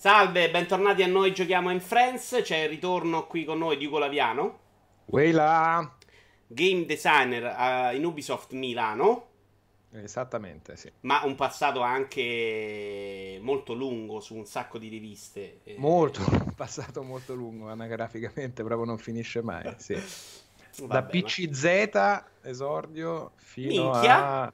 Salve, bentornati a noi Giochiamo in Friends. C'è il ritorno qui con noi di Ugo Laviano. Weila! Game designer uh, in Ubisoft Milano. Esattamente, sì. Ma un passato anche molto lungo su un sacco di riviste. Eh. Molto, un passato molto lungo, anagraficamente proprio non finisce mai, sì. da PCZ esordio fino Minchia? a...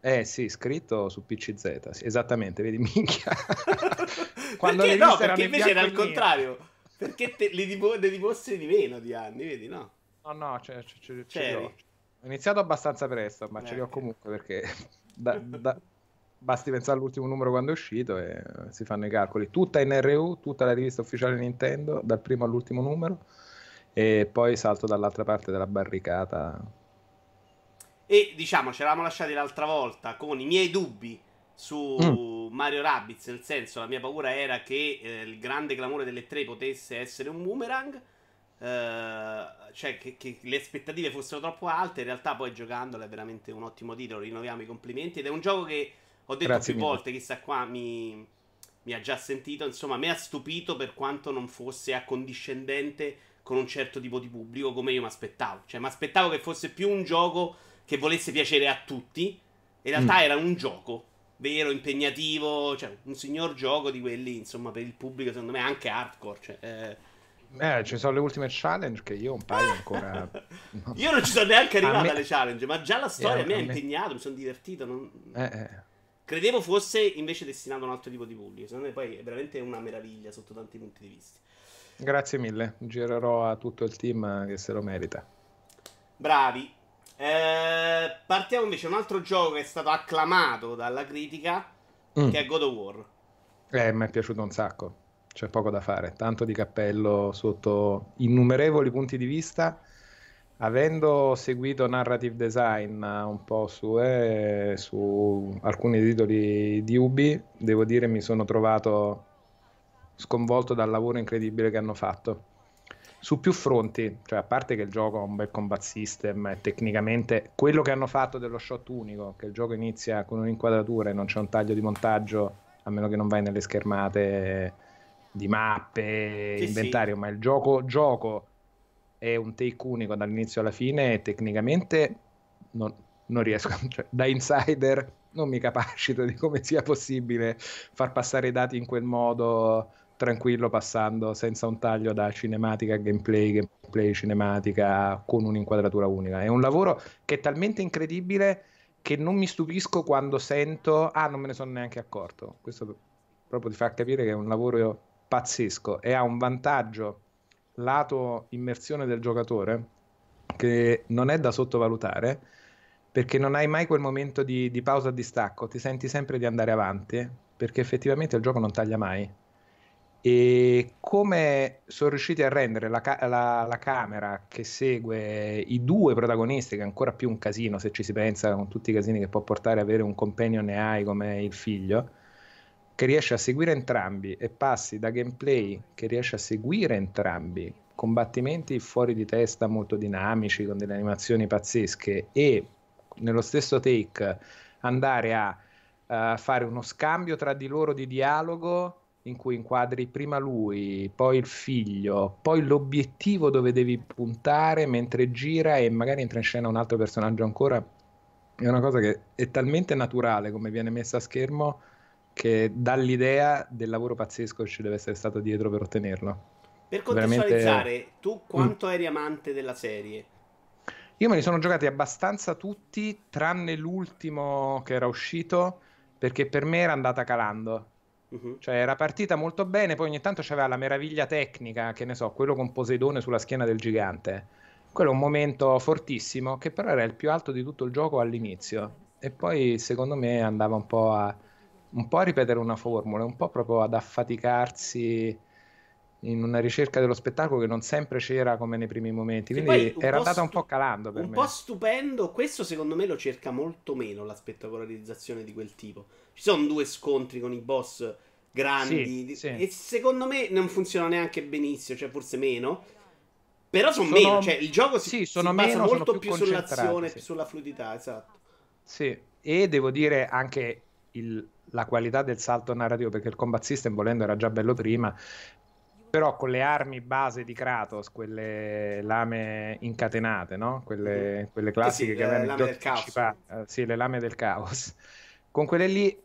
Eh sì, scritto su PCZ, sì, esattamente, vedi, minchia. Quando perché no, perché invece era al contrario. Perché te, li dimostri di meno di anni, vedi, no? No, no, cioè, cioè, cioè, ho iniziato abbastanza presto, ma eh, ce li ho comunque perché da, da, basti pensare all'ultimo numero quando è uscito e si fanno i calcoli. Tutta in RU, tutta la rivista ufficiale Nintendo, dal primo all'ultimo numero, e poi salto dall'altra parte della barricata. E diciamo, ci eravamo lasciati l'altra volta con i miei dubbi su mm. Mario Rabbids, nel senso la mia paura era che eh, il grande clamore delle tre potesse essere un boomerang Uh, cioè che, che, le aspettative fossero troppo alte. In realtà, poi giocandolo è veramente un ottimo titolo. Rinnoviamo i complimenti. Ed è un gioco che ho detto Grazie più mille. volte. Chissà qua mi, mi, ha già sentito. Insomma, mi ha stupito per quanto non fosse accondiscendente con un certo tipo di pubblico come io mi aspettavo. Cioè, mi aspettavo che fosse più un gioco che volesse piacere a tutti. In realtà mm. era un gioco vero, impegnativo. Cioè, un signor gioco di quelli, insomma, per il pubblico, secondo me, anche hardcore. Cioè, eh, eh, ci sono le ultime challenge che io un paio ancora. io non ci sono neanche arrivato me... alle challenge, ma già la storia eh, mi ha impegnato, mi sono divertito. Non... Eh, eh. Credevo fosse invece destinato a un altro tipo di pubblico. Secondo me poi è veramente una meraviglia sotto tanti punti di vista. Grazie mille, girerò a tutto il team che se lo merita. Bravi. Eh, partiamo invece da un altro gioco che è stato acclamato dalla critica, mm. che è God of War. Eh, mi è piaciuto un sacco c'è poco da fare, tanto di cappello sotto innumerevoli punti di vista. Avendo seguito narrative design un po' su, eh, su alcuni titoli di Ubi, devo dire mi sono trovato sconvolto dal lavoro incredibile che hanno fatto. Su più fronti, cioè a parte che il gioco ha un bel combat system e tecnicamente quello che hanno fatto dello shot unico, che il gioco inizia con un'inquadratura e non c'è un taglio di montaggio, a meno che non vai nelle schermate di mappe, sì, inventario, sì. ma il gioco, gioco è un take unico dall'inizio alla fine e tecnicamente non, non riesco, cioè, da insider non mi capacito di come sia possibile far passare i dati in quel modo tranquillo passando senza un taglio da cinematica a gameplay, gameplay cinematica con un'inquadratura unica. È un lavoro che è talmente incredibile che non mi stupisco quando sento ah non me ne sono neanche accorto. Questo proprio ti fa capire che è un lavoro pazzesco e ha un vantaggio lato immersione del giocatore che non è da sottovalutare perché non hai mai quel momento di, di pausa a distacco, ti senti sempre di andare avanti perché effettivamente il gioco non taglia mai. E come sono riusciti a rendere la, la, la, camera che segue i due protagonisti, che è ancora più un casino se ci si pensa, con tutti i casini che può portare avere un companion AI come il figlio, che riesce a seguire entrambi e passi da gameplay che riesce a seguire entrambi, combattimenti fuori di testa molto dinamici con delle animazioni pazzesche e nello stesso take andare a uh, fare uno scambio tra di loro di dialogo in cui inquadri prima lui, poi il figlio, poi l'obiettivo dove devi puntare mentre gira e magari entra in scena un altro personaggio ancora. È una cosa che è talmente naturale come viene messa a schermo che dà l'idea del lavoro pazzesco che ci deve essere stato dietro per ottenerlo. Per contestualizzare, Veramente... tu quanto mm. eri amante della serie? Io me li sono giocati abbastanza tutti, tranne l'ultimo che era uscito, perché per me era andata calando. Uh-huh. Cioè era partita molto bene, poi ogni tanto c'aveva la meraviglia tecnica, che ne so, quello con Poseidone sulla schiena del gigante. Quello è un momento fortissimo, che però era il più alto di tutto il gioco all'inizio. E poi secondo me andava un po' a un po' a ripetere una formula, un po' proprio ad affaticarsi in una ricerca dello spettacolo che non sempre c'era come nei primi momenti. Quindi era andata stu- un po' calando per un me. Un po' stupendo. Questo secondo me lo cerca molto meno la spettacolarizzazione di quel tipo. Ci sono due scontri con i boss grandi. Sì, sì. E secondo me non funziona neanche benissimo, cioè forse meno. Però sono, sono meno, cioè il gioco si, sì, sono si meno, basa molto più, più sull'azione, più sulla fluidità, esatto. Sì, e devo dire anche il, la qualità del salto narrativo, perché il combat system volendo era già bello prima, però con le armi base di Kratos, quelle lame incatenate, no? quelle, quelle classiche eh sì, che avevano il principale, uh, sì, le lame del caos, con quelle lì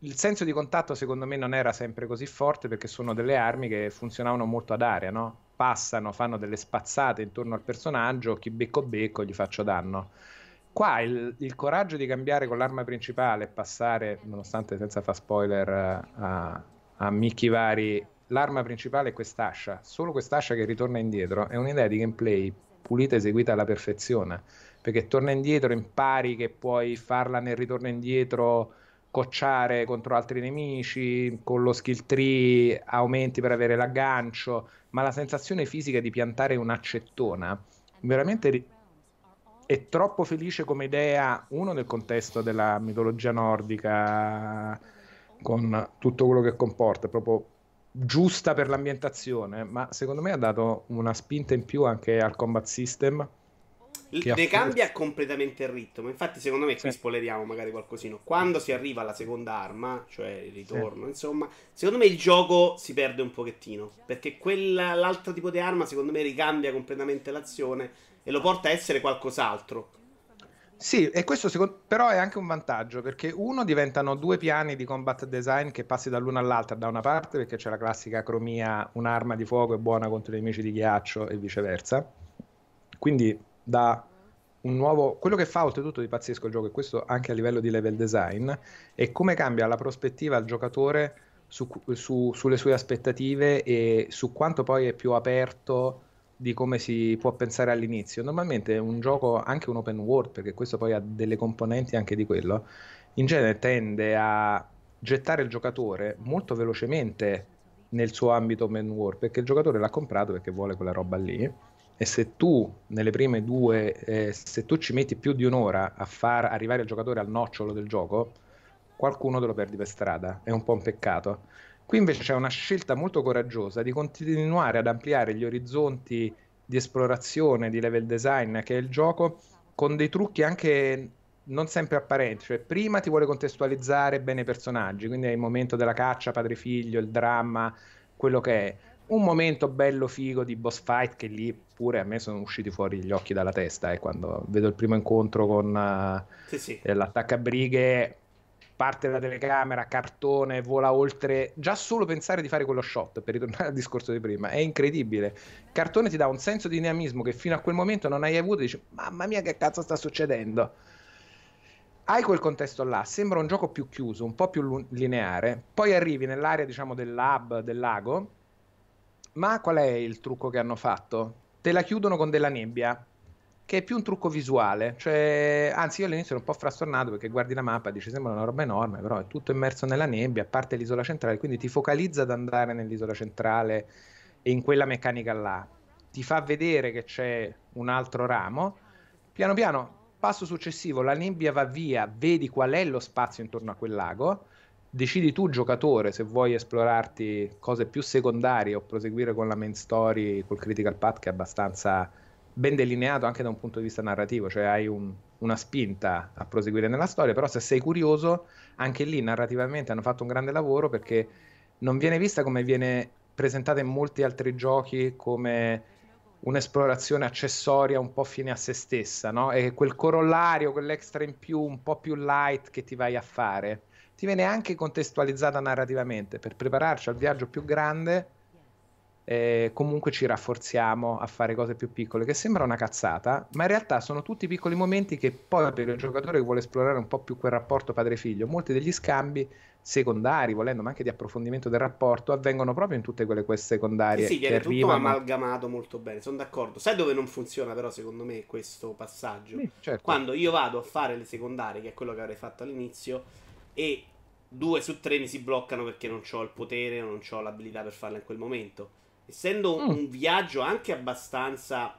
il senso di contatto secondo me non era sempre così forte perché sono delle armi che funzionavano molto ad aria, no? Passano, fanno delle spazzate intorno al personaggio, chi becco becco gli faccio danno. Qua il, il coraggio di cambiare con l'arma principale e passare, nonostante senza far spoiler, a, a Mickey vari, l'arma principale è quest'ascia, solo quest'ascia che ritorna indietro, è un'idea di gameplay pulita eseguita alla perfezione, perché torna indietro, impari che puoi farla nel ritorno indietro cocciare contro altri nemici, con lo skill tree aumenti per avere l'aggancio, ma la sensazione fisica di piantare un'accettona veramente è troppo felice come idea, uno nel contesto della mitologia nordica, con tutto quello che comporta, proprio giusta per l'ambientazione, ma secondo me ha dato una spinta in più anche al combat system ne cambia completamente il ritmo. Infatti, secondo me, qui sì. spoileriamo magari qualcosina. Quando si arriva alla seconda arma, cioè il ritorno, sì. insomma, secondo me il gioco si perde un pochettino. Perché quella, l'altro tipo di arma, secondo me, ricambia completamente l'azione e lo porta a essere qualcos'altro. Sì, e questo secondo... però è anche un vantaggio perché uno diventano due piani di combat design che passi dall'una all'altra, da una parte perché c'è la classica cromia, un'arma di fuoco è buona contro i nemici di ghiaccio e viceversa. Quindi da un nuovo... Quello che fa oltretutto di pazzesco il gioco, e questo anche a livello di level design, è come cambia la prospettiva al giocatore su, su, sulle sue aspettative e su quanto poi è più aperto di come si può pensare all'inizio. Normalmente un gioco, anche un open world, perché questo poi ha delle componenti anche di quello, in genere tende a gettare il giocatore molto velocemente nel suo ambito open world, perché il giocatore l'ha comprato perché vuole quella roba lì e se tu nelle prime due, eh, se tu ci metti più di un'ora a far arrivare il giocatore al nocciolo del gioco, qualcuno te lo perdi per strada, è un po' un peccato. Qui invece c'è una scelta molto coraggiosa di continuare ad ampliare gli orizzonti di esplorazione, di level design che è il gioco, con dei trucchi anche non sempre apparenti, cioè prima ti vuole contestualizzare bene i personaggi, quindi è il momento della caccia padre-figlio, il dramma, quello che è un momento bello figo di boss fight che lì pure a me sono usciti fuori gli occhi dalla testa eh, quando vedo il primo incontro con uh, sì, sì. l'attaccabrighe parte la telecamera, cartone, vola oltre. Già solo pensare di fare quello shot, per ritornare al discorso di prima, è incredibile. Il cartone ti dà un senso di dinamismo che fino a quel momento non hai avuto. Dici, mamma mia, che cazzo sta succedendo? Hai quel contesto là, sembra un gioco più chiuso, un po' più lineare. Poi arrivi nell'area, diciamo, del lab, del lago ma qual è il trucco che hanno fatto? Te la chiudono con della nebbia, che è più un trucco visuale. Cioè, anzi, io all'inizio ero un po' frastornato perché guardi la mappa e dici sembra una roba enorme, però è tutto immerso nella nebbia, a parte l'isola centrale, quindi ti focalizza ad andare nell'isola centrale e in quella meccanica là. Ti fa vedere che c'è un altro ramo. Piano piano, passo successivo, la nebbia va via, vedi qual è lo spazio intorno a quel lago decidi tu giocatore se vuoi esplorarti cose più secondarie o proseguire con la main story col critical path che è abbastanza ben delineato anche da un punto di vista narrativo, cioè hai un, una spinta a proseguire nella storia, però se sei curioso, anche lì narrativamente hanno fatto un grande lavoro perché non viene vista come viene presentata in molti altri giochi come un'esplorazione accessoria un po' fine a se stessa, no? E quel corollario, quell'extra in più, un po' più light che ti vai a fare ti viene anche contestualizzata narrativamente per prepararci al viaggio più grande. Eh, comunque ci rafforziamo a fare cose più piccole, che sembra una cazzata, ma in realtà sono tutti piccoli momenti che poi per il giocatore che vuole esplorare un po' più quel rapporto padre-figlio, molti degli scambi secondari, volendo, ma anche di approfondimento del rapporto, avvengono proprio in tutte quelle quest secondarie. Sì, sì viene tutto arrivano... amalgamato molto bene, sono d'accordo. Sai dove non funziona però secondo me questo passaggio? Sì, certo. Quando io vado a fare le secondarie, che è quello che avrei fatto all'inizio, e due su tre mi si bloccano perché non ho il potere, non ho l'abilità per farla in quel momento. Essendo mm. un viaggio anche abbastanza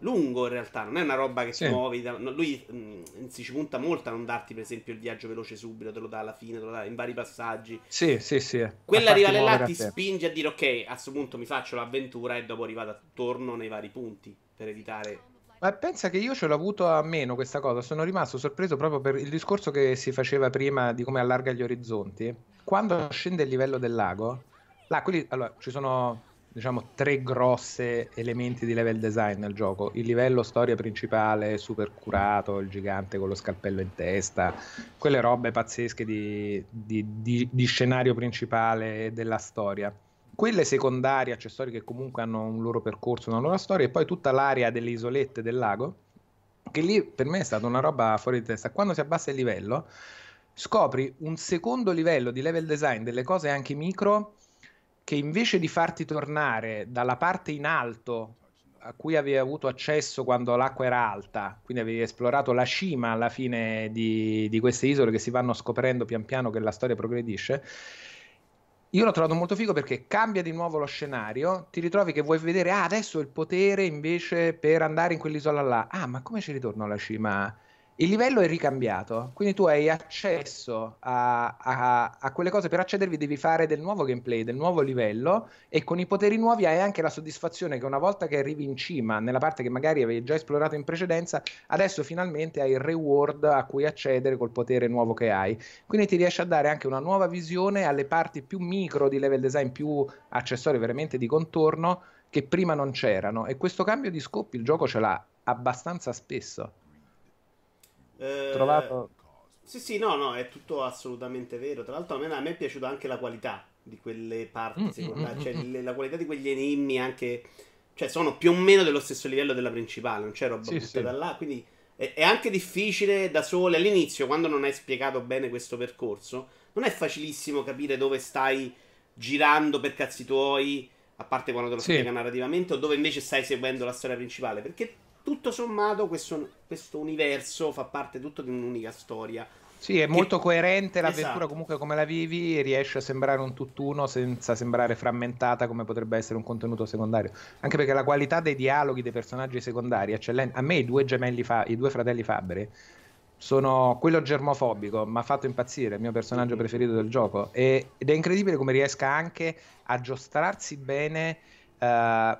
lungo in realtà, non è una roba che sì. ti muovi. Da, no, lui mh, mm, si ci punta molto a non darti, per esempio, il viaggio veloce subito, te lo dà alla fine, te lo dà in vari passaggi. Sì, sì, sì. Quella rivale là ti spinge a dire ok, a questo punto mi faccio l'avventura e dopo arrivata torno nei vari punti per evitare Ma pensa che io ce l'ho avuto a meno questa cosa, sono rimasto sorpreso proprio per il discorso che si faceva prima di come allarga gli orizzonti. Quando scende il livello del lago, là, quelli, allora, ci sono diciamo tre grosse elementi di level design nel gioco il livello storia principale super curato il gigante con lo scalpello in testa quelle robe pazzesche di, di, di, di scenario principale della storia quelle secondarie accessorie che comunque hanno un loro percorso una loro storia e poi tutta l'area delle isolette del lago che lì per me è stata una roba fuori di testa quando si abbassa il livello scopri un secondo livello di level design delle cose anche micro che invece di farti tornare dalla parte in alto a cui avevi avuto accesso quando l'acqua era alta, quindi avevi esplorato la cima alla fine di, di queste isole che si vanno scoprendo pian piano che la storia progredisce. Io l'ho trovato molto figo perché cambia di nuovo lo scenario, ti ritrovi che vuoi vedere, ah, adesso il potere invece per andare in quell'isola là. Ah, ma come ci ritorno alla cima? Il livello è ricambiato, quindi tu hai accesso a, a, a, quelle cose, per accedervi devi fare del nuovo gameplay, del nuovo livello e con i poteri nuovi hai anche la soddisfazione che una volta che arrivi in cima, nella parte che magari avevi già esplorato in precedenza, adesso finalmente hai il reward a cui accedere col potere nuovo che hai. Quindi ti riesce a dare anche una nuova visione alle parti più micro di level design, più accessori veramente di contorno che prima non c'erano e questo cambio di scopi il gioco ce l'ha abbastanza spesso. Eh, trovato... Sì, sì, no, no, è tutto assolutamente vero. Tra l'altro a me, a me è piaciuta anche la qualità di quelle parti mm, secondarie, mm, cioè mm, le, la qualità di quegli enigmi anche... Cioè sono più o meno dello stesso livello della principale, non c'è roba sì, buttata sì. là, quindi è, è, anche difficile da sole all'inizio, quando non hai spiegato bene questo percorso, non è facilissimo capire dove stai girando per cazzi tuoi, a parte quando te lo sì. spiega narrativamente, o dove invece stai seguendo la storia principale, perché tutto sommato questo, questo universo fa parte tutto di un'unica storia. Sì, è che... molto coerente l'avventura esatto. comunque come la vivi riesce a sembrare un tutt'uno senza sembrare frammentata come potrebbe essere un contenuto secondario. Anche perché la qualità dei dialoghi dei personaggi secondari è eccellente. A me i due gemelli, fa... i due fratelli Fabbri sono quello germofobico, mi ha fatto impazzire, il mio personaggio mm-hmm. preferito del gioco. E... ed è incredibile come riesca anche a giostrarsi bene. Uh,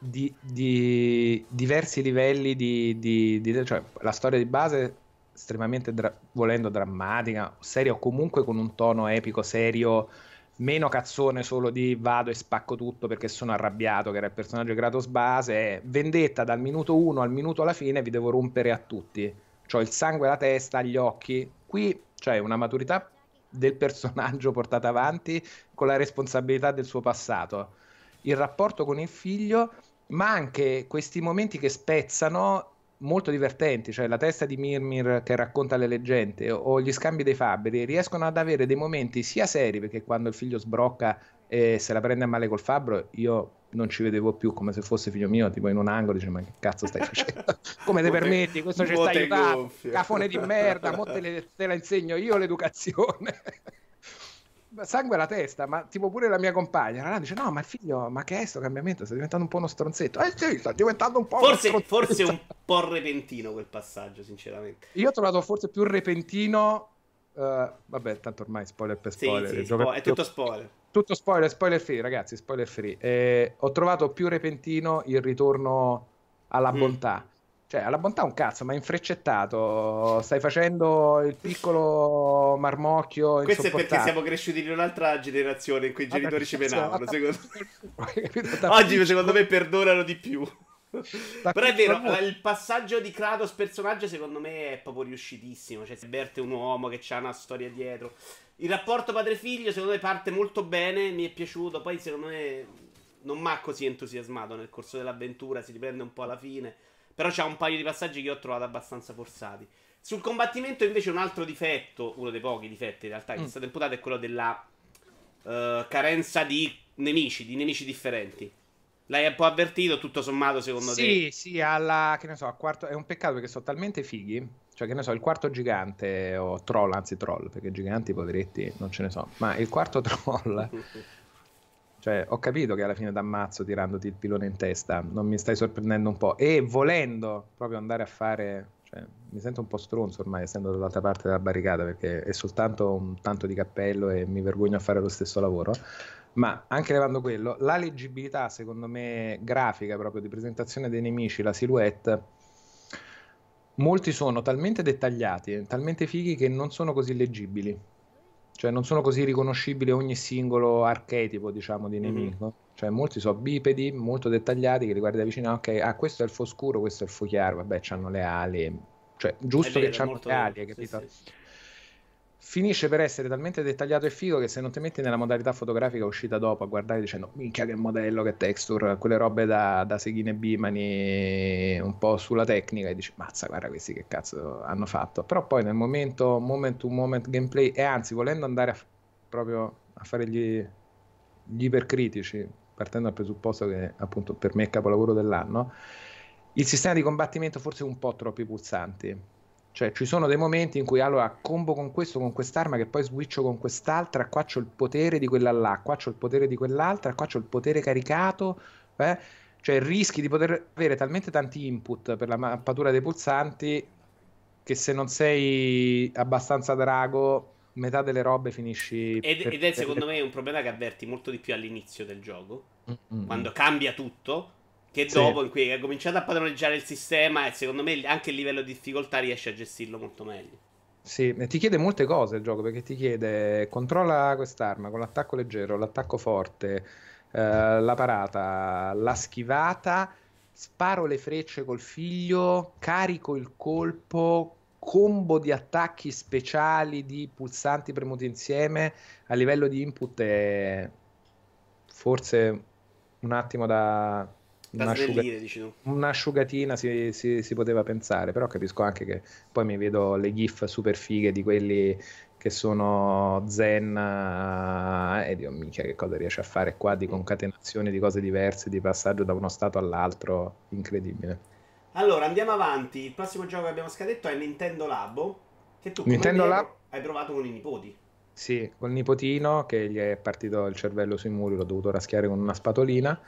di, di diversi livelli di, di, di, cioè la storia di base estremamente dra- volendo drammatica, seria o comunque con un tono epico, serio, meno cazzone solo di vado e spacco tutto perché sono arrabbiato, che era il personaggio Kratos base, vendetta dal minuto 1 al minuto alla fine, vi devo rompere a tutti. Ho il sangue alla testa, gli occhi. Qui c'è una maturità del personaggio portata avanti con la responsabilità del suo passato. Il rapporto con il figlio ma anche questi momenti che spezzano molto divertenti, cioè la testa di Mirmir che racconta le leggende o gli scambi dei fabbri riescono ad avere dei momenti sia seri perché quando il figlio sbrocca e se la prende a male col fabbro io non ci vedevo più come se fosse figlio mio tipo in un angolo dice ma che cazzo stai facendo? Come ti permetti? Questo ci sta aiutando. cafone di merda mo te, le, te la insegno io l'educazione sangue alla testa, ma tipo pure la mia compagna, la dice no, ma il figlio, ma che è sto cambiamento? Sta diventando un po' uno stronzetto. Eh sì, sta diventando un po' forse, forse un po' repentino quel passaggio, sinceramente. Io ho trovato forse più repentino Uh, vabbè, tanto ormai spoiler per spoiler. Sì, sì, spo- è tutto spoiler. Tutto spoiler, spoiler free, ragazzi, spoiler free. Eh, ho trovato più repentino il ritorno alla mm. bontà. Cioè, alla bontà un cazzo, ma infreccettato. Stai facendo il piccolo marmocchio. Questo è perché siamo cresciuti in un'altra generazione in cui i genitori ci penavano. Secondo... Oggi, secondo me, perdonano di più. Però è vero, il passaggio di Kratos personaggio secondo me è proprio riuscitissimo. Cioè, si avverte un uomo che ha una storia dietro. Il rapporto padre-figlio, secondo me, parte molto bene. Mi è piaciuto. Poi, secondo me, non mi ha così entusiasmato nel corso dell'avventura. Si riprende un po' alla fine. Però c'ha un paio di passaggi che ho trovato abbastanza forzati. Sul combattimento, invece, un altro difetto, uno dei pochi difetti in realtà, che mm. è stato imputato, è quello della uh, carenza di nemici, di nemici differenti. L'hai un po' avvertito, tutto sommato, secondo sì, te? Sì, sì, alla, che ne so, quarto, è un peccato perché sono talmente fighi. Cioè, che ne so, il quarto gigante, o troll, anzi troll, perché giganti, poveretti, non ce ne so. Ma il quarto troll Cioè, ho capito che alla fine t'ammazzo tirandoti il pilone in testa, non mi stai sorprendendo un po'. E volendo proprio andare a fare, cioè, mi sento un po' stronzo ormai essendo dall'altra parte della barricata perché è soltanto un tanto di cappello e mi vergogno a fare lo stesso lavoro. Ma anche levando quello, la leggibilità, secondo me, grafica proprio di presentazione dei nemici, la silhouette molti sono talmente dettagliati, talmente fighi che non sono così leggibili. Cioè non sono così riconoscibili ogni singolo archetipo, diciamo, di mm-hmm. nemico. Mm-hmm. Cioè molti sono bipedi, molto dettagliati, che li guardi da vicino, ok, ah, questo è il foscuro, questo è il fuochiaro, vabbè, hanno le ali. Cioè, giusto vero, che hanno le ali, capito? Sì, sì finisce per essere talmente dettagliato e figo che se non ti metti nella modalità fotografica uscita dopo a guardare dicendo minchia che modello, che texture, quelle robe da, da Seghine Bimani un po' sulla tecnica e dici mazza guarda questi che cazzo hanno fatto però poi nel momento moment to moment gameplay e anzi volendo andare a, proprio a fare gli, gli ipercritici partendo dal presupposto che appunto per me è capolavoro dell'anno il sistema di combattimento forse è un po' troppi pulsanti cioè, ci sono dei momenti in cui allora combo con questo, con quest'arma, che poi switcho con quest'altra, qua c'ho il potere di quella là, qua c'ho il potere di quell'altra, qua c'ho il potere caricato. Eh? Cioè, rischi di poter avere talmente tanti input per la mappatura dei pulsanti che se non sei abbastanza drago, metà delle robe finisci. Ed, per, ed è secondo me un problema che avverti molto di più all'inizio del gioco, mm-hmm. quando cambia tutto che dopo sì. in cui hai cominciato a padroneggiare il sistema e secondo me anche il livello di difficoltà riesci a gestirlo molto meglio. Sì, ti chiede molte cose il gioco perché ti chiede controlla quest'arma con l'attacco leggero, l'attacco forte, eh, la parata, la schivata, sparo le frecce col figlio, carico il colpo, combo di attacchi speciali di pulsanti premuti insieme a livello di input è forse un attimo da, Un'asciuga... un'asciugatina si, si, si, poteva pensare, però capisco anche che poi mi vedo le gif super fighe di quelli che sono zen eh, e Dio minchia che cosa riesce a fare qua di concatenazione di cose diverse, di passaggio da uno stato all'altro, incredibile. Allora andiamo avanti, il prossimo gioco che abbiamo scadetto è Nintendo Labo, che tu Nintendo Lab... hai provato con i nipoti. Sì, col nipotino che gli è partito il cervello sui muri, l'ho dovuto raschiare con una spatolina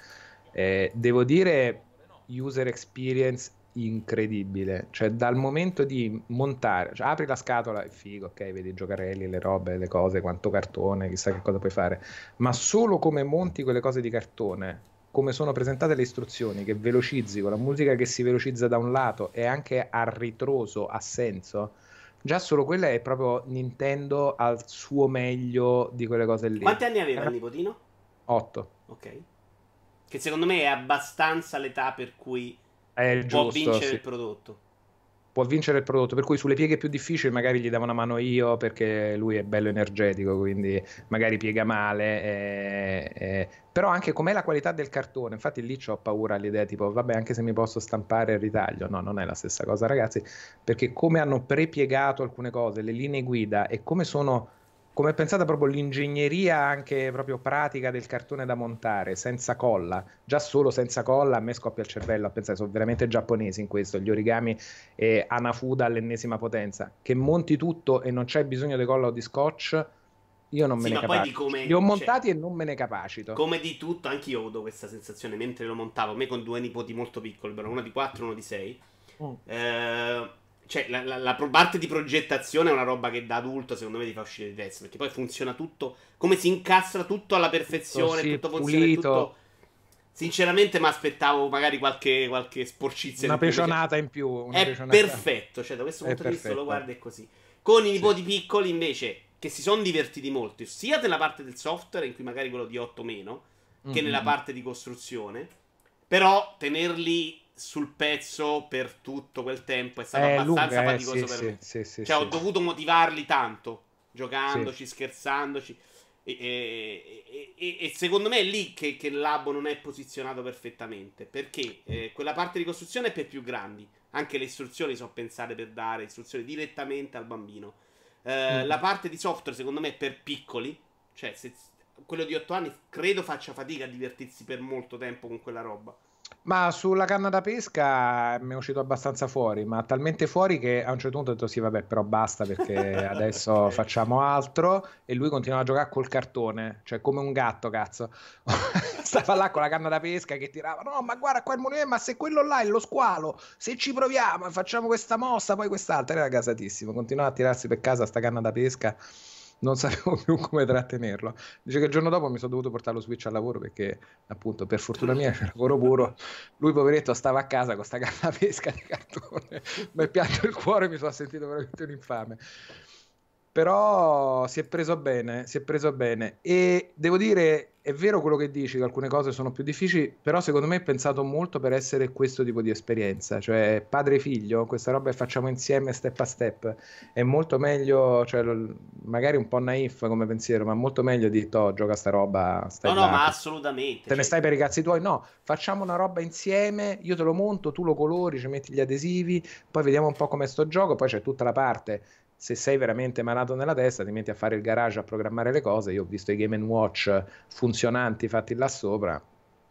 eh, devo dire, user experience incredibile. Cioè, dal momento di montare, cioè, apri la scatola, è figo, ok, vedi i giocarelli, le robe, le cose, quanto cartone, chissà che cosa puoi fare. Ma solo come monti quelle cose di cartone, come sono presentate le istruzioni, che velocizzi con la musica che si velocizza da un lato e anche a ritroso ha senso. Già solo quella è proprio Nintendo al suo meglio di quelle cose lì. Quanti anni aveva il nipotino? 8. Ok. Che secondo me è abbastanza l'età per cui è può giusto, vincere sì. il prodotto. Può vincere il prodotto, per cui sulle pieghe più difficili magari gli davo una mano io perché lui è bello energetico, quindi magari piega male. E, e... Però anche com'è la qualità del cartone, infatti lì ho paura all'idea tipo vabbè anche se mi posso stampare il ritaglio, no non è la stessa cosa ragazzi, perché come hanno prepiegato alcune cose, le linee guida e come sono come è pensata proprio l'ingegneria anche proprio pratica del cartone da montare senza colla? Già solo senza colla a me scoppia il cervello a pensare sono veramente giapponesi in questo gli origami e Anafuda all'ennesima potenza. Che monti tutto e non c'è bisogno di colla o di scotch io non sì, me ne capacito li ho cioè, montati cioè, e non me ne capacito. come di tutto anche io ho avuto questa sensazione mentre lo montavo me con due nipoti molto piccoli però uno di 4 e uno di 6 mm. eh cioè, la, la, la, parte di progettazione è una roba che da adulto secondo me ti fa uscire di testa. Perché poi funziona tutto. Come si incastra tutto alla perfezione. Tutto, tutto funziona tutto. Sinceramente mi aspettavo magari qualche, qualche sporcizia. Una pecionata in più. Una è pecionata. perfetto. Cioè, da questo punto di vista lo guardi è così. Con i nipoti sì. piccoli invece, che si sono divertiti molto, sia nella parte del software, in cui magari quello di 8 meno, mm-hmm. che nella parte di costruzione. Però tenerli sul pezzo per tutto quel tempo è stato è abbastanza lunga, eh, faticoso eh, sì, per sì, me. Sì, sì, cioè, ho dovuto motivarli tanto, giocandoci, scherzandoci. E, e, e, e, secondo me è lì che, che, il labo non è posizionato perfettamente. Perché eh, quella parte di costruzione è per più grandi. Anche le istruzioni sono pensate per dare istruzioni direttamente al bambino. Eh, mm. La parte di software, secondo me, è per piccoli. Cioè, se, quello di 8 anni credo faccia fatica a divertirsi per molto tempo con quella roba. Ma sulla canna da pesca mi è uscito abbastanza fuori, ma talmente fuori che a un certo punto ho detto sì, vabbè, però basta perché adesso facciamo altro. E lui continuava a giocare col cartone, cioè come un gatto, cazzo. Stava là con la canna da pesca che tirava, no, ma guarda qua il monumento, ma se quello là è lo squalo, se ci proviamo e facciamo questa mossa, poi quest'altra, era gasatissimo, continuava a tirarsi per casa sta canna da pesca non sapevo più come trattenerlo. Dice che il giorno dopo mi sono dovuto portare lo Switch al lavoro perché, appunto, per fortuna mia c'è lavoro puro. Lui, poveretto, stava a casa con sta canna pesca di cartone. mi è pianto il cuore, mi sono sentito veramente un infame però si è preso bene, si è preso bene e devo dire è vero quello che dici che alcune cose sono più difficili, però secondo me è pensato molto per essere questo tipo di esperienza, cioè padre figlio, questa roba che facciamo insieme step a step, è molto meglio, cioè magari un po' naif come pensiero, ma molto meglio di to gioca sta roba, stai No, là, no, ma assolutamente. Te cioè... ne stai per i cazzi tuoi? No, facciamo una roba insieme, io te lo monto, tu lo colori, ci metti gli adesivi, poi vediamo un po' come sto gioco, poi c'è tutta la parte se sei veramente malato nella testa ti metti a fare il garage a programmare le cose. Io ho visto i Game Watch funzionanti fatti là sopra.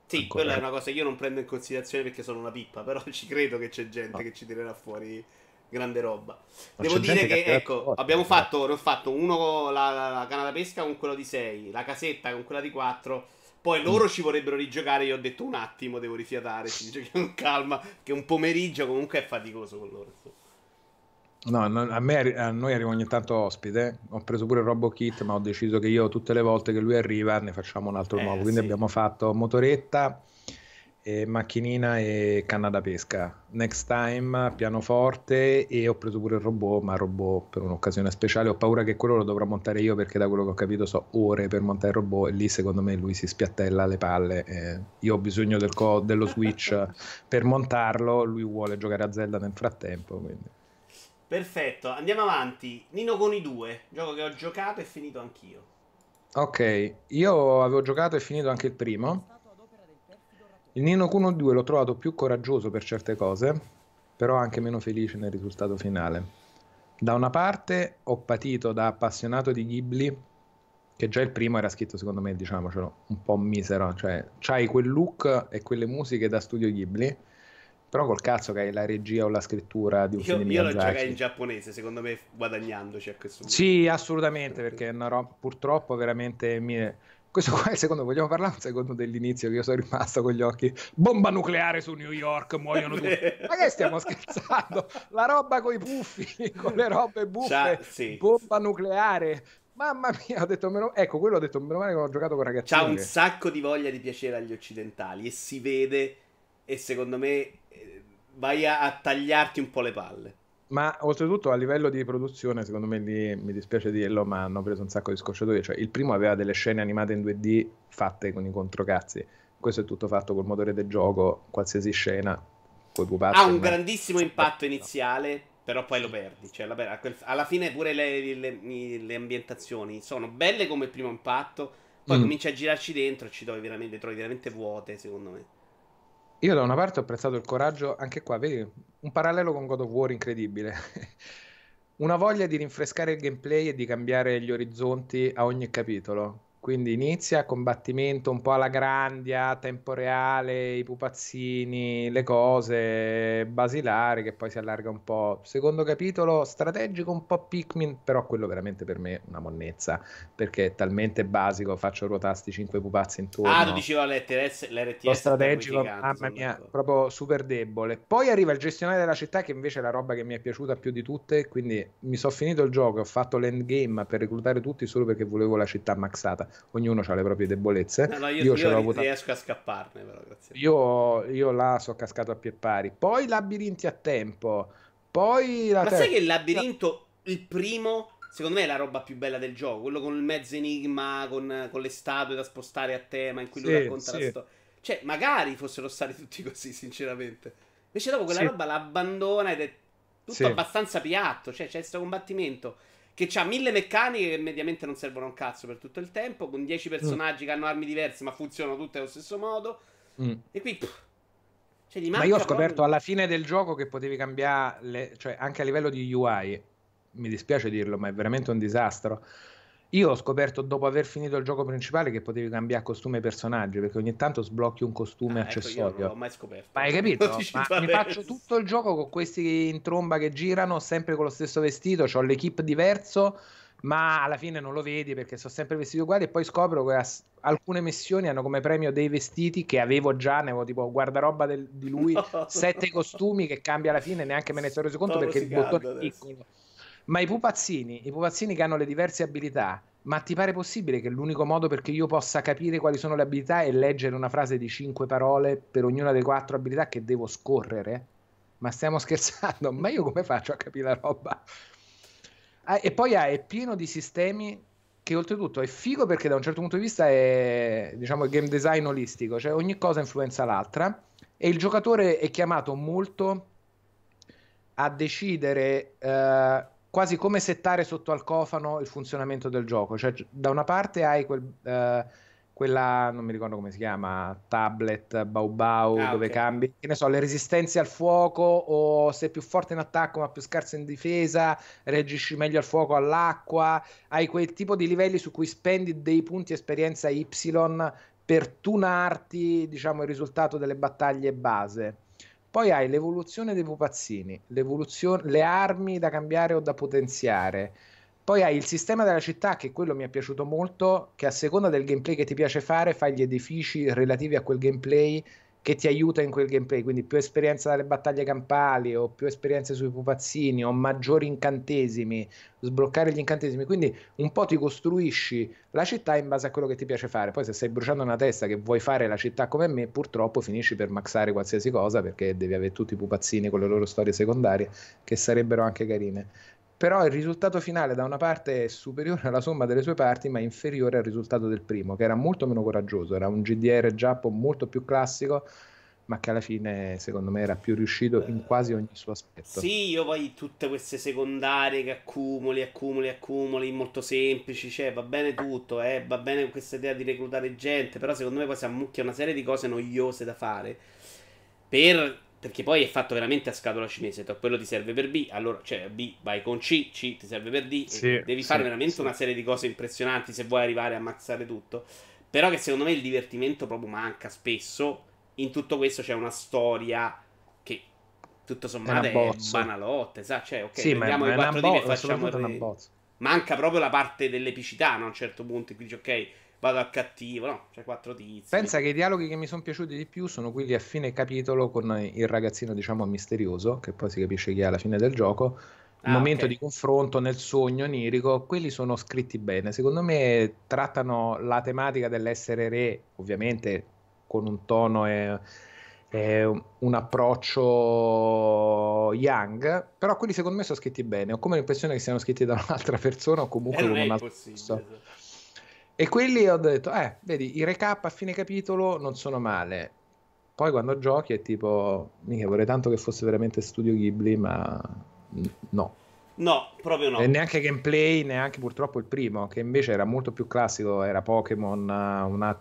Sì, Ancora. quella è una cosa che io non prendo in considerazione perché sono una pippa, però ci credo che c'è gente no. che ci tirerà fuori grande roba. Ma Devo dire che, che ecco, forte, abbiamo fatto, ne ho fatto uno la, la, la canna da pesca con quello di 6, la casetta con quella di 4. Poi loro mm. ci vorrebbero rigiocare. Io ho detto un attimo, devo rifiatare. Si giochi con calma. Che un pomeriggio comunque è faticoso con loro. No, a, me, a noi arriva ogni tanto ospite. Ho preso pure RoboKit, ma ho deciso che io tutte le volte che lui arriva ne facciamo un altro eh, nuovo. Quindi sì. abbiamo fatto motoretta, e macchinina e canna da pesca. Next time pianoforte e ho preso pure il robot, ma robot per un'occasione speciale. Ho paura che quello lo dovrò montare io perché da quello che ho capito so ore per montare il robot e lì secondo me lui si spiattella le palle. Eh, io ho bisogno del co- dello switch per montarlo, lui vuole giocare a Zelda nel frattempo. Quindi. Perfetto, andiamo avanti. Nino con i due, gioco che ho giocato e finito anch'io. Ok, io avevo giocato e finito anche il primo. Il Nino Kuno 2 l'ho trovato più coraggioso per certe cose, però anche meno felice nel risultato finale. Da una parte ho patito da appassionato di Ghibli, che già il primo era scritto secondo me, diciamocelo, un po' misero, cioè c'hai quel look e quelle musiche da studio Ghibli però col cazzo che hai la regia o la scrittura di un io, film Io lo giocai in giapponese, secondo me guadagnandoci a questo punto. Sì, assolutamente, perché è una roba purtroppo veramente... Mi... Questo qua è il secondo, vogliamo parlare un secondo dell'inizio che io sono rimasto con gli occhi. Bomba nucleare su New York, muoiono tutti. Ma che stiamo scherzando? La roba con i puffi, con le robe buffe. Sì. Bomba nucleare. Mamma mia, ho detto meno... Ecco, quello ho detto meno male che ho giocato con ragazzini. C'ha un sacco di voglia di piacere agli occidentali e si vede e secondo me vai a, a tagliarti un po' le palle. Ma oltretutto a livello di produzione, secondo me lì, mi dispiace dirlo, ma hanno preso un sacco di scocciatoie. Cioè, il primo aveva delle scene animate in 2D fatte con i controcazzi. Questo è tutto fatto col motore del gioco, qualsiasi scena. Ha un grandissimo impatto iniziale, però poi lo perdi. Cioè, alla fine pure le, le, le, ambientazioni sono belle come primo impatto, poi mm. cominci a girarci dentro e ci trovi veramente, trovi veramente vuote, secondo me. Io da una parte ho apprezzato il coraggio, anche qua, vedi, un parallelo con God of War incredibile. una voglia di rinfrescare il gameplay e di cambiare gli orizzonti a ogni capitolo. Quindi inizia combattimento un po' alla grandia, tempo reale, i pupazzini, le cose basilari che poi si allarga un po'. Secondo capitolo strategico un po' Pikmin, però quello veramente per me è una monnezza, perché è talmente basico, faccio ruotasti 5 pupazzi intorno. Ah, tu dicevo l'RTS, l'RTS Lo strategico, mamma mia, proprio super debole. Poi arriva il gestionale della città che invece è la roba che mi è piaciuta più di tutte, quindi mi sono finito il gioco, ho fatto l'endgame per reclutare tutti solo perché volevo la città maxata ognuno ha le proprie debolezze. No, no, io, io, io avuta... riesco a scapparne, però, grazie. Io, io là sono cascato a pie pari. Poi labirinti a tempo. Poi la Ma ter- sai che il labirinto, il primo, secondo me è la roba più bella del gioco. Quello con il mezzo enigma, con, con le statue da spostare a tema, in cui sì, lui racconta sì. la storia. Cioè, magari fossero stati tutti così, sinceramente. Invece dopo quella sì. roba l'abbandona ed è tutto abbastanza piatto. Cioè, c'è questo combattimento che ha mille meccaniche che mediamente non servono un cazzo per tutto il tempo, con dieci personaggi mm. che hanno armi diverse ma funzionano tutte allo stesso modo. Mm. E qui... Pff, cioè, ma io ho scoperto proprio... alla fine del gioco che potevi cambiare, le... cioè anche a livello di UI, mi dispiace dirlo, ma è veramente un disastro io ho scoperto dopo aver finito il gioco principale che potevi cambiare costume e personaggi perché ogni tanto sblocchi un costume ah, accessorio. Ecco, io non l'ho mai scoperto. Ma hai capito? Ma mi faccio tutto il gioco con questi in tromba che girano, sempre con lo stesso vestito, ho l'equipe diverso, ma alla fine non lo vedi perché sono sempre vestiti uguali e poi scopro che alcune missioni hanno come premio dei vestiti che avevo già, ne avevo tipo guardaroba del, di lui, no. sette costumi che cambia alla fine, neanche me ne sono reso conto Sto perché il bottone è piccolo Ma i pupazzini, i pupazzini che hanno le diverse abilità, ma ti pare possibile che l'unico modo perché io possa capire quali sono le abilità è leggere una frase di cinque parole per ognuna delle quattro abilità che devo scorrere? Ma stiamo scherzando? Ma io come faccio a capire la roba? Ah, e poi ah, è pieno di sistemi che oltretutto è figo perché da un certo punto di vista è diciamo il game design olistico, cioè ogni cosa influenza l'altra e il giocatore è chiamato molto a decidere eh, quasi come settare sotto al cofano il funzionamento del gioco, cioè da una parte hai quel eh, quella, non mi ricordo come si chiama, tablet, bau bau, ah, dove okay. cambi, che ne so, le resistenze al fuoco o sei più forte in attacco ma più scarso in difesa, reagisci meglio al fuoco, all'acqua, hai quel tipo di livelli su cui spendi dei punti esperienza Y per tunarti, diciamo, il risultato delle battaglie base. Poi hai l'evoluzione dei pupazzini, le armi da cambiare o da potenziare, poi hai il sistema della città, che quello mi è piaciuto molto, che a seconda del gameplay che ti piace fare, fai gli edifici relativi a quel gameplay che ti aiuta in quel gameplay, quindi più esperienza dalle battaglie campali o più esperienze sui pupazzini o maggiori incantesimi, sbloccare gli incantesimi, quindi un po' ti costruisci la città in base a quello che ti piace fare, poi se stai bruciando una testa che vuoi fare la città come me, purtroppo finisci per maxare qualsiasi cosa perché devi avere tutti i pupazzini con le loro storie secondarie che sarebbero anche carine però il risultato finale da una parte è superiore alla somma delle sue parti, ma inferiore al risultato del primo, che era molto meno coraggioso, era un GDR Giappo molto più classico, ma che alla fine secondo me era più riuscito in quasi ogni suo aspetto. Sì, io poi tutte queste secondarie che accumuli, accumuli, accumuli, molto semplici, cioè va bene tutto, eh, va bene questa idea di reclutare gente, però secondo me poi si ammucchia una serie di cose noiose da fare per perché poi è fatto veramente a scatola cinese. Quello ti serve per B, allora cioè B vai con C, C ti serve per D. Sì, devi sì, fare veramente sì. una serie di cose impressionanti se vuoi arrivare a ammazzare tutto. Però che secondo me il divertimento proprio manca spesso. In tutto questo c'è una storia che tutto sommato è, è banalotta. Esatto, cioè, ok, sì, prendiamo ma i quattro bo- e facciamo Manca proprio la parte dell'epicità, no? a un certo punto in cui dici ok vado al cattivo, no? C'è quattro tizi. Pensa che i dialoghi che mi sono piaciuti di più sono quelli a fine capitolo con il ragazzino, diciamo, misterioso, che poi si capisce chi è alla fine del gioco. Il ah, momento okay. di confronto nel sogno onirico, quelli sono scritti bene. Secondo me trattano la tematica dell'essere re, ovviamente con un tono e, e un approccio young, però quelli secondo me sono scritti bene. Ho come l'impressione che siano scritti da un'altra persona o comunque eh, con un altro. E quelli ho detto, eh, vedi, i recap a fine capitolo non sono male. Poi quando giochi è tipo, mica vorrei tanto che fosse veramente Studio Ghibli, ma no. No, proprio no. E neanche gameplay, neanche purtroppo il primo, che invece era molto più classico, era Pokémon, una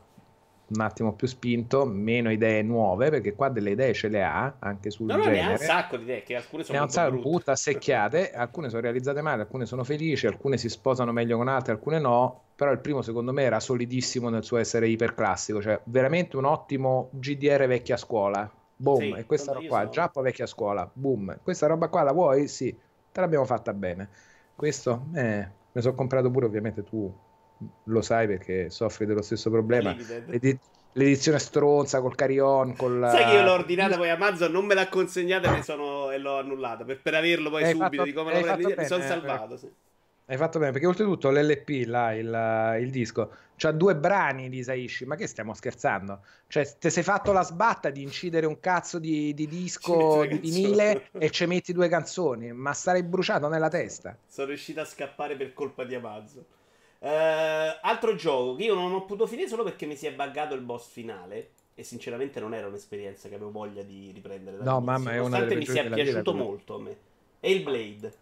un attimo più spinto, meno idee nuove, perché qua delle idee ce le ha anche sul no, genere. No, ne ha un sacco di idee, che alcune sono ne un sacco, butta secchiate, alcune sono realizzate male, alcune sono felici, alcune si sposano meglio con altre, alcune no, però il primo secondo me era solidissimo nel suo essere iperclassico, cioè veramente un ottimo GDR vecchia scuola. Boom, sì, e questa roba qua, sono... Giappo vecchia scuola, boom, questa roba qua la vuoi? Sì, te l'abbiamo fatta bene. Questo, eh, mi sono comprato pure ovviamente tu lo sai perché soffri dello stesso problema. L'edi- l'edizione stronza col carry-on. Col, sai che io l'ho ordinata poi Amazon, non me l'ha consegnata e, sono, e l'ho annullata per, per averlo poi hai subito. Fatto, come lo prendi, mi sono salvato. Sì. Hai fatto bene perché oltretutto l'LP, là, il, il disco, c'ha due brani di Isaishi. Ma che stiamo scherzando? Cioè, te sei fatto la sbatta di incidere un cazzo di, di disco di vinile e ci metti due canzoni, ma sarei bruciato nella testa. Sono riuscito a scappare per colpa di Amazon. Uh, altro gioco che io non ho potuto finire solo perché mi si è buggato il boss finale. E sinceramente non era un'esperienza che avevo voglia di riprendere. No, mamma, è una delle mi sia piaciuto molto a me. E il Blade.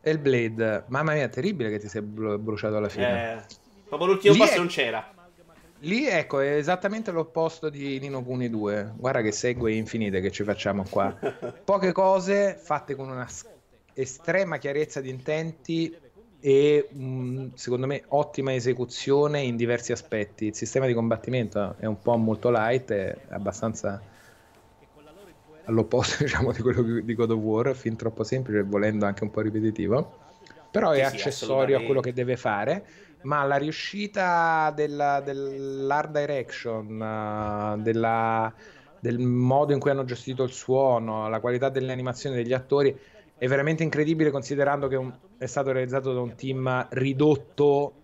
E il Blade, mamma mia, terribile che ti sei bruciato alla fine. Eh, proprio l'ultimo Lì boss è... non c'era. Lì ecco, è esattamente l'opposto di Nino Kuni 2. Guarda che segue infinite che ci facciamo qua. Poche cose fatte con una estrema chiarezza di intenti e mh, secondo me ottima esecuzione in diversi aspetti. Il sistema di combattimento è un po' molto light, è abbastanza all'opposto diciamo, di quello di God of War, fin troppo semplice, volendo anche un po' ripetitivo, però è sì, accessorio a quello che deve fare. Ma la riuscita della, dell'art direction, uh, della, del modo in cui hanno gestito il suono, la qualità delle animazioni degli attori è veramente incredibile considerando che un, è stato realizzato da un team ridotto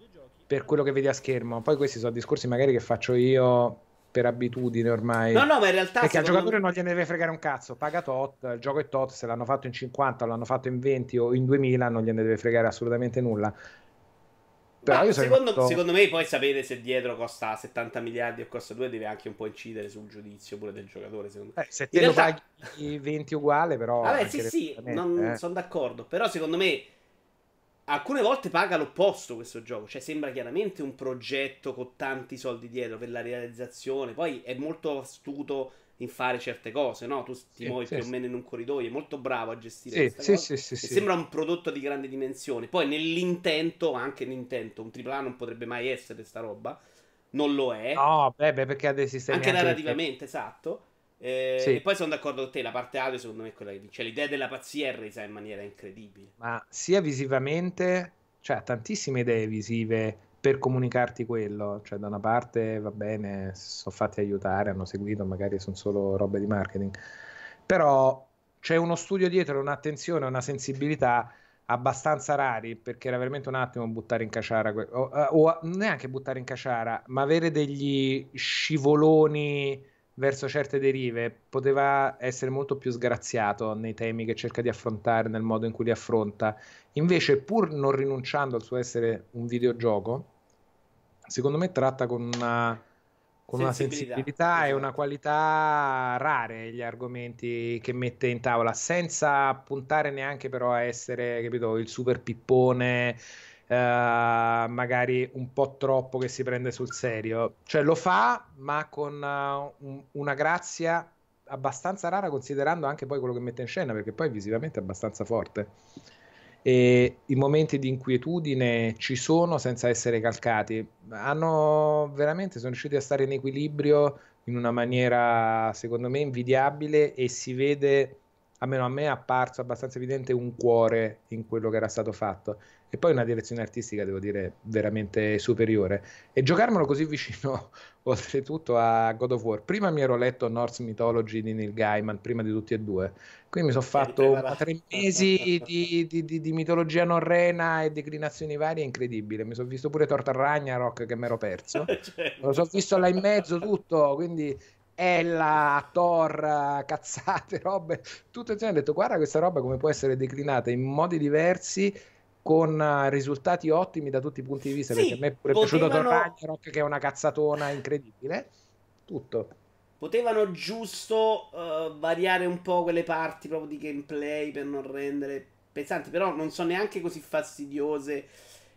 per quello che vedi a schermo. Poi questi sono discorsi magari che faccio io per abitudine ormai. No, no, ma in realtà. Perché al giocatore me... non gliene deve fregare un cazzo. Paga tot, il gioco è tot. Se l'hanno fatto in 50, l'hanno fatto in 20 o in 2000, non gliene deve fregare assolutamente nulla. Però secondo, rimasto... secondo, me poi sapere se dietro costa 70 miliardi o costa 2 deve anche un po' incidere sul giudizio pure del giocatore. Secondo me. Eh, se te in lo realtà... paghi 20 uguale, però. Vabbè, sì, sì, non eh. sono d'accordo. Però secondo me alcune volte paga l'opposto questo gioco. Cioè, sembra chiaramente un progetto con tanti soldi dietro per la realizzazione. Poi è molto astuto in fare certe cose, no? Tu ti sì, muovi sì, più o meno in un corridoio, è molto bravo a gestire sì, sì, sì, sì, sembra un prodotto di grandi dimensioni. Poi nell'intento, anche l'intento, un AAA non potrebbe mai essere sta roba, non lo è. No, beh, beh perché ha dei sistemi anche, anche narrativamente, esatto. Eh, sì. E poi sono d'accordo con te, la parte audio secondo me è quella che dice, cioè, l'idea della pazzia è resa in maniera incredibile. Ma sia visivamente, cioè tantissime idee visive per comunicarti quello, cioè da una parte va bene, sono fatti aiutare, hanno seguito, magari sono solo robe di marketing, però c'è uno studio dietro, un'attenzione, una sensibilità abbastanza rari perché era veramente un attimo buttare in caciara o, o neanche buttare in caciara ma avere degli scivoloni verso certe derive poteva essere molto più sgraziato nei temi che cerca di affrontare nel modo in cui li affronta. Invece pur non rinunciando al suo essere un videogioco secondo me tratta con una, con sensibilità, una sensibilità esatto. e una qualità rare gli argomenti che mette in tavola, senza puntare neanche però a essere, capito, il super pippone, eh, magari un po' troppo che si prende sul serio. Cioè lo fa, ma con uh, un, una grazia abbastanza rara considerando anche poi quello che mette in scena, perché poi visivamente è abbastanza forte e i momenti di inquietudine ci sono senza essere calcati. Hanno veramente sono riusciti a stare in equilibrio in una maniera secondo me invidiabile e si vede almeno a me è apparso abbastanza evidente un cuore in quello che era stato fatto. E poi una direzione artistica devo dire veramente superiore. E giocarmelo così vicino oltretutto a God of War. Prima mi ero letto Norse Mythology di Neil Gaiman prima di tutti e due quindi mi sono fatto tre mesi di, di, di, di, mitologia norrena e declinazioni varie incredibile mi sono visto pure Torta Ragnarok che mi ero perso certo. lo sono visto là in mezzo tutto quindi Ella, Thor, cazzate, robe, tutto insieme. Ho detto, guarda questa roba come può essere declinata in modi diversi con uh, risultati ottimi da tutti i punti di vista. Sì, perché a me è pure potevano... piaciuto Thor Ragnarok, che è una cazzatona incredibile. Tutto. Potevano giusto uh, variare un po' quelle parti proprio di gameplay per non rendere pesanti, però non sono neanche così fastidiose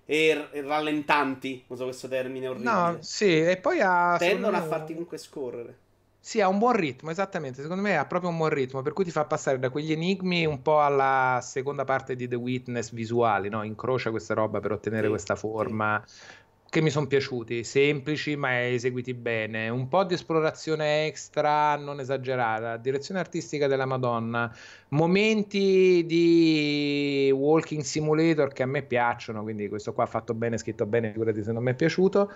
e, rallentanti. Uso questo termine orribile. No, sì, e poi ha. Tendono a farti comunque scorrere. Sì, ha un buon ritmo, esattamente. Secondo me ha proprio un buon ritmo, per cui ti fa passare da quegli enigmi un po' alla seconda parte di The Witness visuali, no? Incrocia questa roba per ottenere sì, questa forma. Sì. Che mi sono piaciuti, semplici ma eseguiti bene, un po' di esplorazione extra, non esagerata, direzione artistica della Madonna, momenti di walking simulator che a me piacciono, quindi questo qua fatto bene, scritto bene, figurati se non mi è piaciuto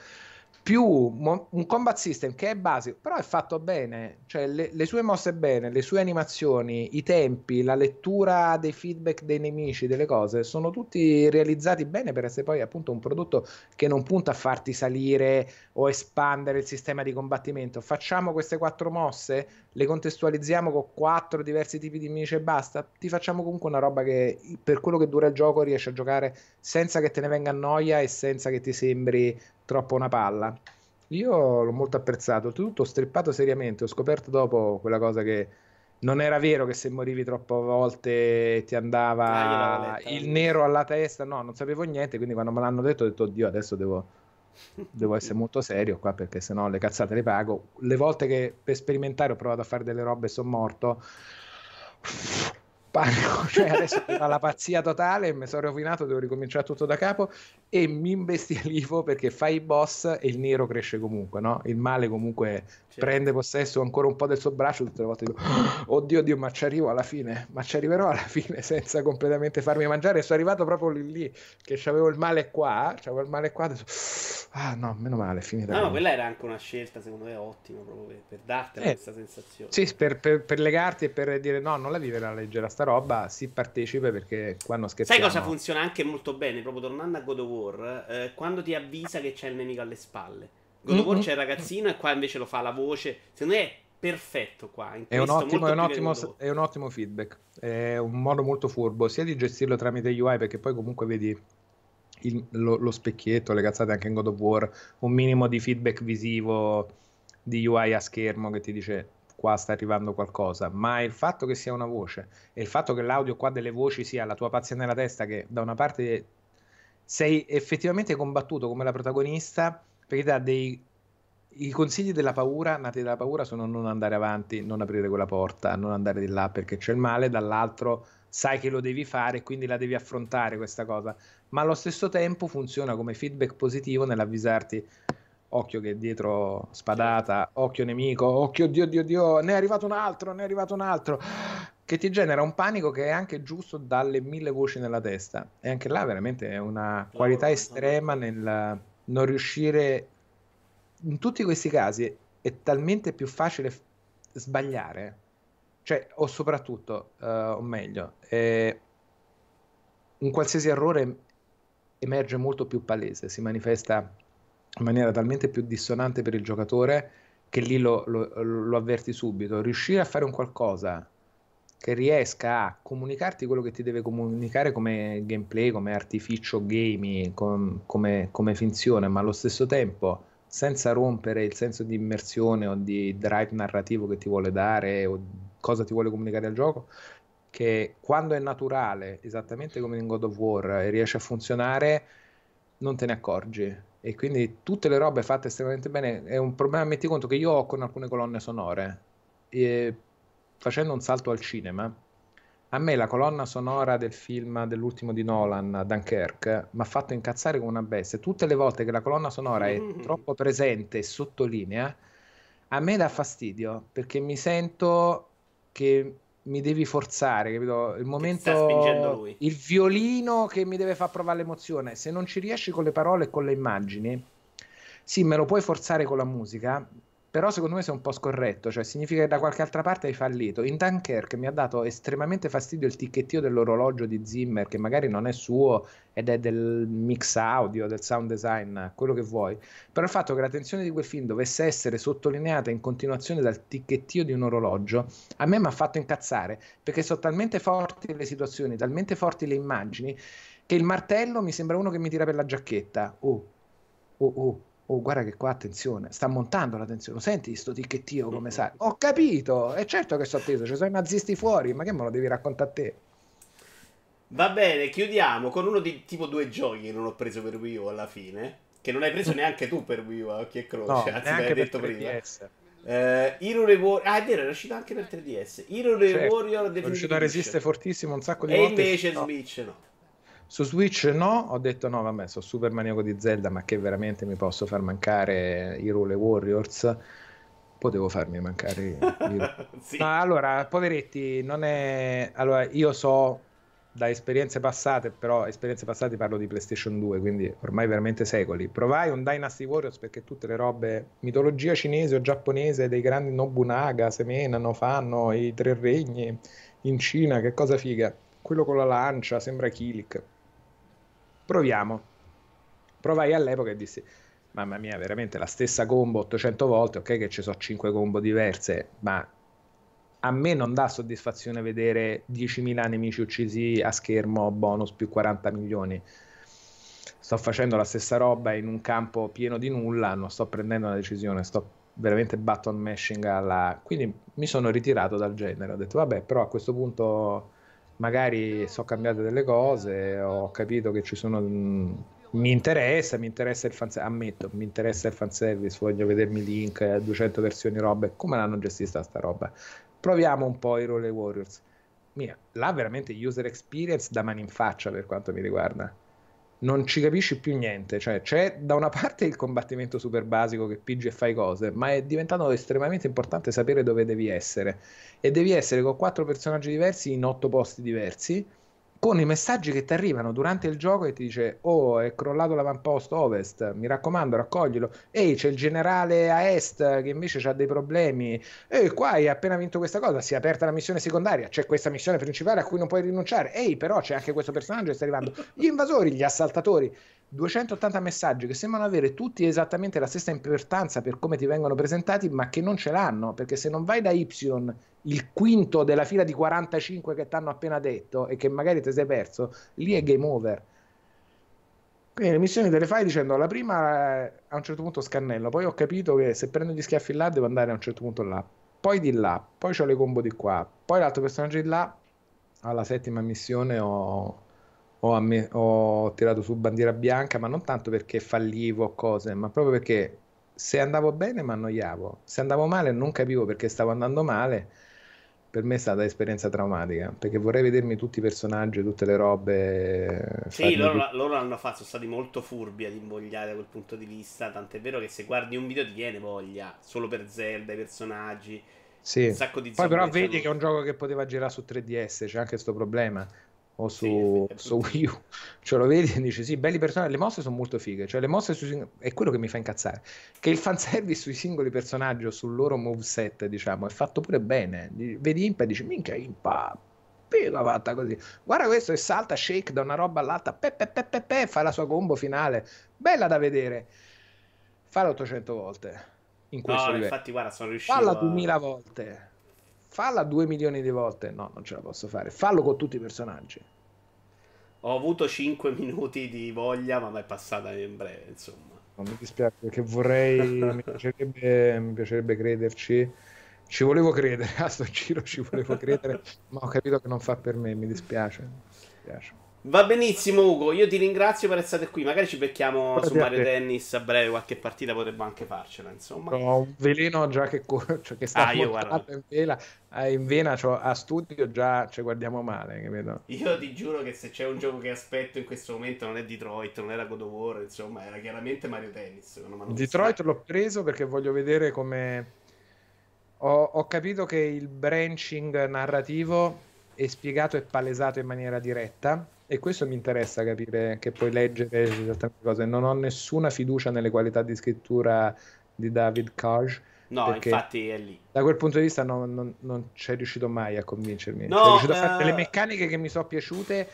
più un combat system che è basico, però è fatto bene, cioè le, le, sue mosse bene, le sue animazioni, i tempi, la lettura dei feedback dei nemici, delle cose, sono tutti realizzati bene per essere poi appunto un prodotto che non punta a farti salire o espandere il sistema di combattimento. Facciamo queste quattro mosse, le contestualizziamo con quattro diversi tipi di nemici e basta, ti facciamo comunque una roba che per quello che dura il gioco riesci a giocare senza che te ne venga noia e senza che ti sembri troppo una palla. Io l'ho molto apprezzato, ho strippato seriamente, ho scoperto dopo quella cosa che non era vero che se morivi troppe volte ti andava ah, il nero alla testa, no, non sapevo niente, quindi quando me l'hanno detto ho detto, oddio, adesso devo, devo essere molto serio qua perché sennò le cazzate le pago. Le volte che per sperimentare ho provato a fare delle robe e sono morto, panico, cioè adesso la pazzia totale, mi sono rovinato, devo ricominciare tutto da capo e mi imbestialivo perché fai i boss e il nero cresce comunque, no? Il male comunque certo. prende possesso ancora un po' del suo braccio, tutte le volte dico, oh, oddio, oddio, ma ci arrivo alla fine, ma ci arriverò alla fine senza completamente farmi mangiare. E sono arrivato proprio lì, lì che avevo il male qua, avevo il male qua, adesso, ah no, meno male, finita. No, no, quella era anche una scelta secondo me ottima proprio per, per darti eh, questa sensazione. Sì, per, per, per, legarti e per dire no, non la vivere a leggera sta roba, si partecipe perché quando scherziamo... Sai cosa funziona anche molto bene, proprio tornando a God of War, eh, quando ti avvisa che c'è il nemico alle spalle. God of War mm-hmm. c'è il ragazzino e qua invece lo fa la voce. Secondo me è perfetto qua. È un, ottimo, è, un ottimo, è un, ottimo, feedback. È un modo molto furbo sia di gestirlo tramite UI perché poi comunque vedi il, lo, lo, specchietto, le cazzate anche in God of War, un minimo di feedback visivo di UI a schermo che ti dice qua sta arrivando qualcosa, ma il fatto che sia una voce e il fatto che l'audio qua delle voci sia la tua pazzia nella testa che da una parte sei effettivamente combattuto come la protagonista perché dà dei i consigli della paura, nati dalla paura, sono non andare avanti, non aprire quella porta, non andare di là perché c'è il male, dall'altro sai che lo devi fare, quindi la devi affrontare questa cosa, ma allo stesso tempo funziona come feedback positivo nell'avvisarti occhio che dietro spadata, occhio nemico, occhio Dio Dio Dio, ne è arrivato un altro, ne è arrivato un altro che ti genera un panico che è anche giusto dalle mille voci nella testa. E anche là veramente è una qualità estrema nel non riuscire... In tutti questi casi è talmente più facile f- sbagliare, cioè, o soprattutto, uh, o meglio, eh, un qualsiasi errore emerge molto più palese, si manifesta in maniera talmente più dissonante per il giocatore che lì lo, lo, lo avverti subito. Riuscire a fare un qualcosa che riesca a comunicarti quello che ti deve comunicare come gameplay, come artificio gaming, com, come, come, finzione, ma allo stesso tempo senza rompere il senso di immersione o di drive narrativo che ti vuole dare o cosa ti vuole comunicare al gioco, che quando è naturale, esattamente come in God of War, e riesce a funzionare, non te ne accorgi. E quindi tutte le robe fatte estremamente bene è un problema, metti conto che io ho con alcune colonne sonore. E facendo un salto al cinema, a me la colonna sonora del film dell'ultimo di Nolan, Dunkirk, mi ha fatto incazzare come una bestia. Tutte le volte che la colonna sonora è troppo presente e sottolinea, a me dà fastidio perché mi sento che mi devi forzare, capito? Il momento, il violino che mi deve far provare l'emozione. Se non ci riesci con le parole e con le immagini, sì, me lo puoi forzare con la musica, però secondo me sei un po' scorretto, cioè significa che da qualche altra parte hai fallito. In Dunkirk mi ha dato estremamente fastidio il ticchettio dell'orologio di Zimmer, che magari non è suo ed è del mix audio, del sound design, quello che vuoi. Però il fatto che la tensione di quel film dovesse essere sottolineata in continuazione dal ticchettio di un orologio, a me mi ha fatto incazzare, perché sono talmente forti le situazioni, talmente forti le immagini, che il martello mi sembra uno che mi tira per la giacchetta. Oh, oh, oh oh guarda che qua attenzione, sta montando la tensione, senti sto ticchettio come sai, ho capito, è certo che sto atteso, ci sono i nazisti fuori, ma che me lo devi raccontare a te? Va bene, chiudiamo con uno di tipo due giochi che non ho preso per Wii U alla fine, che non hai preso neanche tu per Wii U, a occhi e croce, no, anzi l'hai detto prima. Uh, Hero Reward ah è vero era uscito anche per 3DS Hero certo, Warrior è riuscito a resistere fortissimo un sacco di e volte. e invece no. Switch no su Switch no, ho detto no, vabbè, sono super maniaco di Zelda, ma che veramente mi posso far mancare i Rule Warriors. Potevo farmi mancare i... sì. no, allora, poveretti, non è... Allora, io so da esperienze passate, però esperienze passate parlo di PlayStation 2, quindi ormai veramente secoli. Provai un Dynasty Warriors perché tutte le robe, mitologia cinese o giapponese dei grandi Nobunaga, semenano, fanno i tre regni in Cina, che cosa figa. Quello con la lancia, sembra Kilik proviamo. Provai all'epoca e dissi, mamma mia, veramente la stessa combo 800 volte, ok che ci sono 5 combo diverse, ma a me non dà soddisfazione vedere 10.000 nemici uccisi a schermo, bonus più 40 milioni. Sto facendo la stessa roba in un campo pieno di nulla, non sto prendendo una decisione, sto veramente button mashing alla... Quindi mi sono ritirato dal genere, ho detto vabbè, però a questo punto magari sono cambiate delle cose, ho capito che ci sono... Mm, mi interessa, mi interessa il fanservice, ammetto, mi interessa il fanservice, voglio vedermi link, 200 versioni robe, come l'hanno gestita sta roba? Proviamo un po' i Role Warriors. Mia, là veramente user experience da mani in faccia per quanto mi riguarda. Non ci capisci più niente. Cioè, c'è da una parte il combattimento super basico che pigi e fai cose, ma è diventato estremamente importante sapere dove devi essere. E devi essere con quattro personaggi diversi in otto posti diversi con i messaggi che ti arrivano durante il gioco e ti dice oh è crollato l'avamposto ovest mi raccomando raccoglilo. Ehi c'è il generale a est che invece ha dei problemi. E qua hai appena vinto questa cosa si è aperta la missione secondaria c'è questa missione principale a cui non puoi rinunciare. Ehi però c'è anche questo personaggio che sta arrivando. Gli invasori gli assaltatori 280 messaggi che sembrano avere tutti esattamente la stessa importanza per come ti vengono presentati, ma che non ce l'hanno, perché se non vai da Y, il quinto della fila di 45 che ti hanno appena detto e che magari ti sei perso, lì è game over. Quindi le missioni te le fai dicendo la prima eh, a un certo punto scannello, poi ho capito che se prendo gli schiaffi là devo andare a un certo punto là, poi di là, poi ho le combo di qua, poi l'altro personaggio di là, alla settima missione ho ho, amm- ho tirato su bandiera bianca, ma non tanto perché fallivo o cose, ma proprio perché se andavo bene mi annoiavo, se andavo male non capivo perché stavo andando male. Per me è stata un'esperienza traumatica perché vorrei vedermi tutti i personaggi, tutte le robe. Sì, loro, tutti... loro l'hanno fatto, sono stati molto furbi ad invogliare da quel punto di vista. Tant'è vero che se guardi un video ti viene voglia solo per Zelda, i personaggi. Sì. Un sacco di Poi però vedi che è un gioco che poteva girare su 3DS, c'è anche questo problema o su, sì, su Wii U, cioè lo vedi e dici sì, belli personaggi, le mosse sono molto fighe, cioè le mosse sui, è quello che mi fa incazzare, che il fanservice sui singoli personaggi o sul loro moveset, diciamo, è fatto pure bene, vedi Impa e dici minchia Impa, figa fatta così, guarda questo e salta, shake da una roba all'altra, pe, pe, pe, pe, pe, fa la sua combo finale, bella da vedere, falla 800 volte in questo no, livello. infatti guarda, sono riuscito Falla 2000 volte falla 2 milioni di volte. No, non ce la posso fare. Fallo con tutti i personaggi. Ho avuto 5 minuti di voglia, ma è passata in breve, insomma. Non mi dispiace perché vorrei, mi, piacerebbe, mi piacerebbe crederci. Ci volevo credere, a sto giro ci volevo credere, ma ho capito che non fa per me, mi dispiace. Mi dispiace. Va benissimo Ugo, io ti ringrazio per essere qui, magari ci becchiamo Guarda su Mario Tennis a breve, qualche partita potremmo anche farcela, insomma. Ho un veleno già che, cioè che sta ah, io, in vena, eh, in vena cioè, a studio già ci guardiamo male, capito? Io ti giuro che se c'è un gioco che aspetto in questo momento non è Detroit, non era God of War, insomma, era chiaramente Mario Tennis. Detroit l'ho preso perché voglio vedere come... Ho, ho capito che il branching narrativo è spiegato e palesato in maniera diretta e questo mi interessa capire, che puoi leggere esattamente cose. Non ho nessuna fiducia nelle qualità di scrittura di David Cage. No, infatti è lì. Da quel punto di vista non, non, non c'è riuscito mai a convincermi. No, c'è riuscito uh... a fare delle eh, meccaniche che mi sono piaciute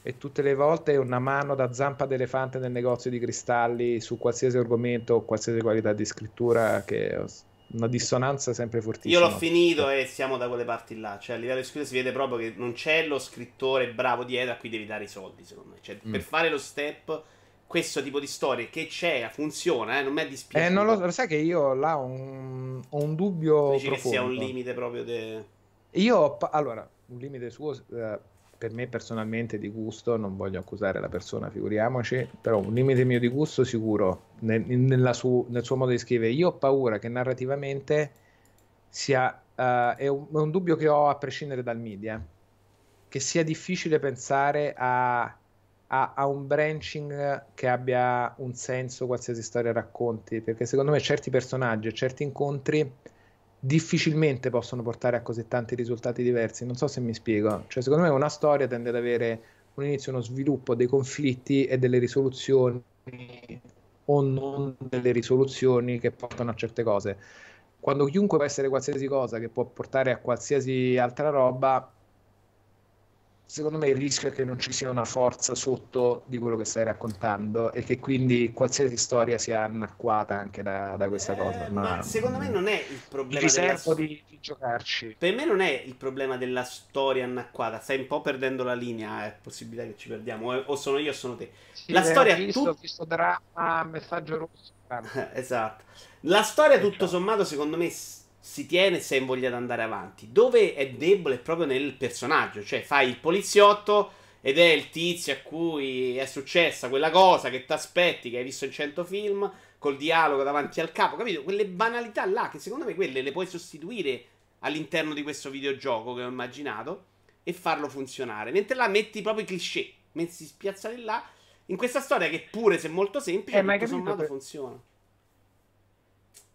e tutte le volte una mano da zampa d'elefante nel negozio di cristalli su qualsiasi argomento o qualsiasi qualità di scrittura che ho una dissonanza sempre fortissima. Io l'ho finito e siamo da quelle parti là. Cioè, a livello di scrittura si vede proprio che non c'è lo scrittore bravo dietro a cui devi dare i soldi, secondo me. Cioè, mm. per fare lo step, questo tipo di storie che c'è, funziona, eh, non mi è dispiaciuto. Eh, non lo sai che io là ho un, ho un dubbio Dici profondo. che sia un limite proprio de... Io, allora, un limite suo... Eh, per me personalmente di gusto, non voglio accusare la persona, figuriamoci, però un limite mio di gusto sicuro nel, su, nel suo modo di scrivere. Io ho paura che narrativamente sia, uh, è, un, è, un, dubbio che ho a prescindere dal media, che sia difficile pensare a, a, un branching che abbia un senso qualsiasi storia racconti, perché secondo me certi personaggi e certi incontri difficilmente possono portare a così tanti risultati diversi. Non so se mi spiego. Cioè, secondo me una storia tende ad avere un inizio, uno sviluppo, dei conflitti e delle risoluzioni o non delle risoluzioni che portano a certe cose. Quando chiunque può essere qualsiasi cosa che può portare a qualsiasi altra roba, secondo me il rischio è che non ci sia una forza sotto di quello che stai raccontando e che quindi qualsiasi storia sia anacquata anche da, da questa eh, cosa. Ma... ma... secondo me non è il problema. Riservo della... di, di, giocarci. Per me non è il problema della storia anacquata. Stai un po' perdendo la linea. È possibilità che ci perdiamo. O sono io o sono te. Sì, la storia. Ho visto, tut... visto dramma, messaggio rosso. esatto. La storia, tutto sommato, secondo me si tiene se hai voglia di andare avanti. Dove è debole è proprio nel personaggio, cioè fai il poliziotto ed è il tizio a cui è successa quella cosa che ti aspetti, che hai visto in 100 film, col dialogo davanti al capo, capito? Quelle banalità là che secondo me quelle le puoi sostituire all'interno di questo videogioco che ho immaginato e farlo funzionare. Mentre là metti proprio i cliché, metti spiazzati là in questa storia che pure se molto semplice, eh, tutto sommato per... funziona.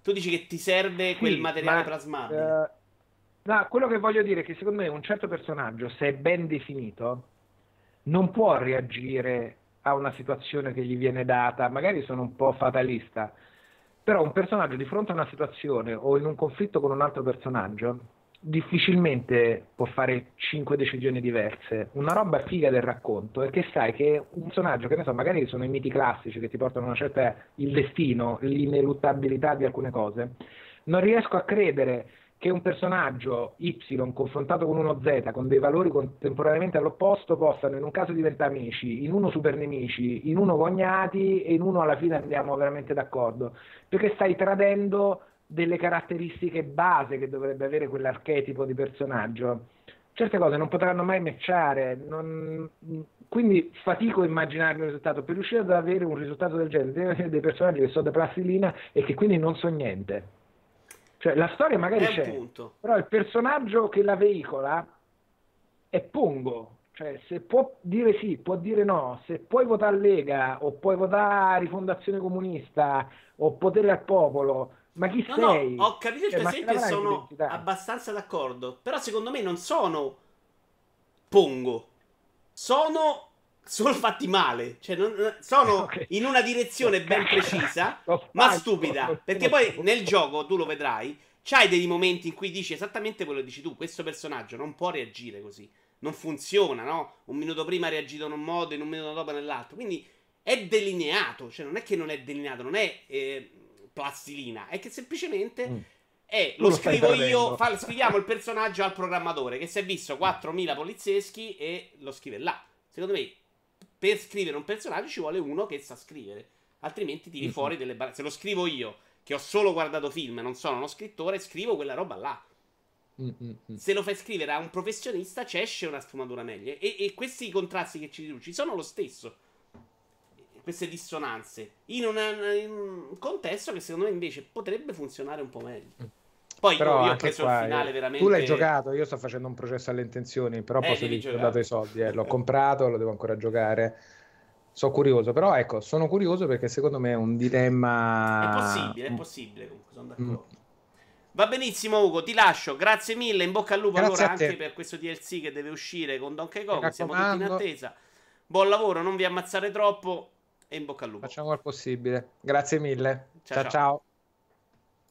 Tu dici che ti serve sì, quel materiale ma, plasmabile. Uh, no, quello che voglio dire è che secondo me un certo personaggio, se è ben definito, non può reagire a una situazione che gli viene data, magari sono un po' fatalista, però un personaggio di fronte a una situazione o in un conflitto con un altro personaggio difficilmente può fare cinque decisioni diverse. Una roba figa del racconto è che sai che un personaggio, che ne so, magari sono i miti classici che ti portano a una certa il destino, l'ineluttabilità di alcune cose. Non riesco a credere che un personaggio Y confrontato con uno Z con dei valori contemporaneamente all'opposto possano in un caso diventare amici, in uno super nemici, in uno cognati e in uno alla fine andiamo veramente d'accordo, perché stai tradendo delle caratteristiche base che dovrebbe avere quell'archetipo di personaggio. Certe cose non potranno mai matchare, non... quindi fatico a immaginare un risultato. Per riuscire ad avere un risultato del genere, devono essere dei personaggi che sono da plastilina e che quindi non so niente. Cioè, la storia magari c'è, punto. però il personaggio che la veicola è Pongo. Cioè, se può dire sì, può dire no, se puoi votare Lega o puoi votare Rifondazione Comunista o Potere al Popolo, ma chi no, sei? No, ho capito il cioè, tuo esempio e sono abbastanza d'accordo. Però secondo me non sono Pongo. Sono solo fatti male. Cioè, non, sono okay. in una direzione ben precisa, ma stupida. Perché poi nel gioco, tu lo vedrai, c'hai dei momenti in cui dici esattamente quello che dici tu. Questo personaggio non può reagire così. Non funziona, no? Un minuto prima ha reagito in un modo, in un minuto dopo nell'altro. Quindi è delineato. Cioè, non è che non è delineato, non è... Eh, plastilina, è che semplicemente mm. è, lo, lo scrivo io, fa, scriviamo il personaggio al programmatore che si è visto 4.000 polizieschi e lo scrive là. Secondo me, per scrivere un personaggio ci vuole uno che sa scrivere, altrimenti tiri mm-hmm. fuori delle barre. Se lo scrivo io, che ho solo guardato film, non sono uno scrittore, scrivo quella roba là. Mm-hmm. Se lo fai scrivere a un professionista, ci esce una sfumatura meglio. E, e questi contrasti che ci riduci sono lo stesso queste dissonanze in, una, in, un contesto che secondo me invece potrebbe funzionare un po' meglio. Mm. Poi però io, ho preso qua, il finale veramente. Tu l'hai giocato, io sto facendo un processo alle intenzioni, però eh, posso dire ho dato i soldi, eh, l'ho comprato, lo devo ancora giocare. Sono curioso, però ecco, sono curioso perché secondo me è un dilemma. È possibile, è possibile comunque, sono d'accordo. Mm. Va benissimo Ugo, ti lascio, grazie mille, in bocca al lupo grazie allora anche per questo DLC che deve uscire con Donkey Kong, siamo tutti in attesa. Buon lavoro, non vi ammazzare troppo e in bocca al lupo. Facciamo il possibile. Grazie mille. ciao. ciao. ciao.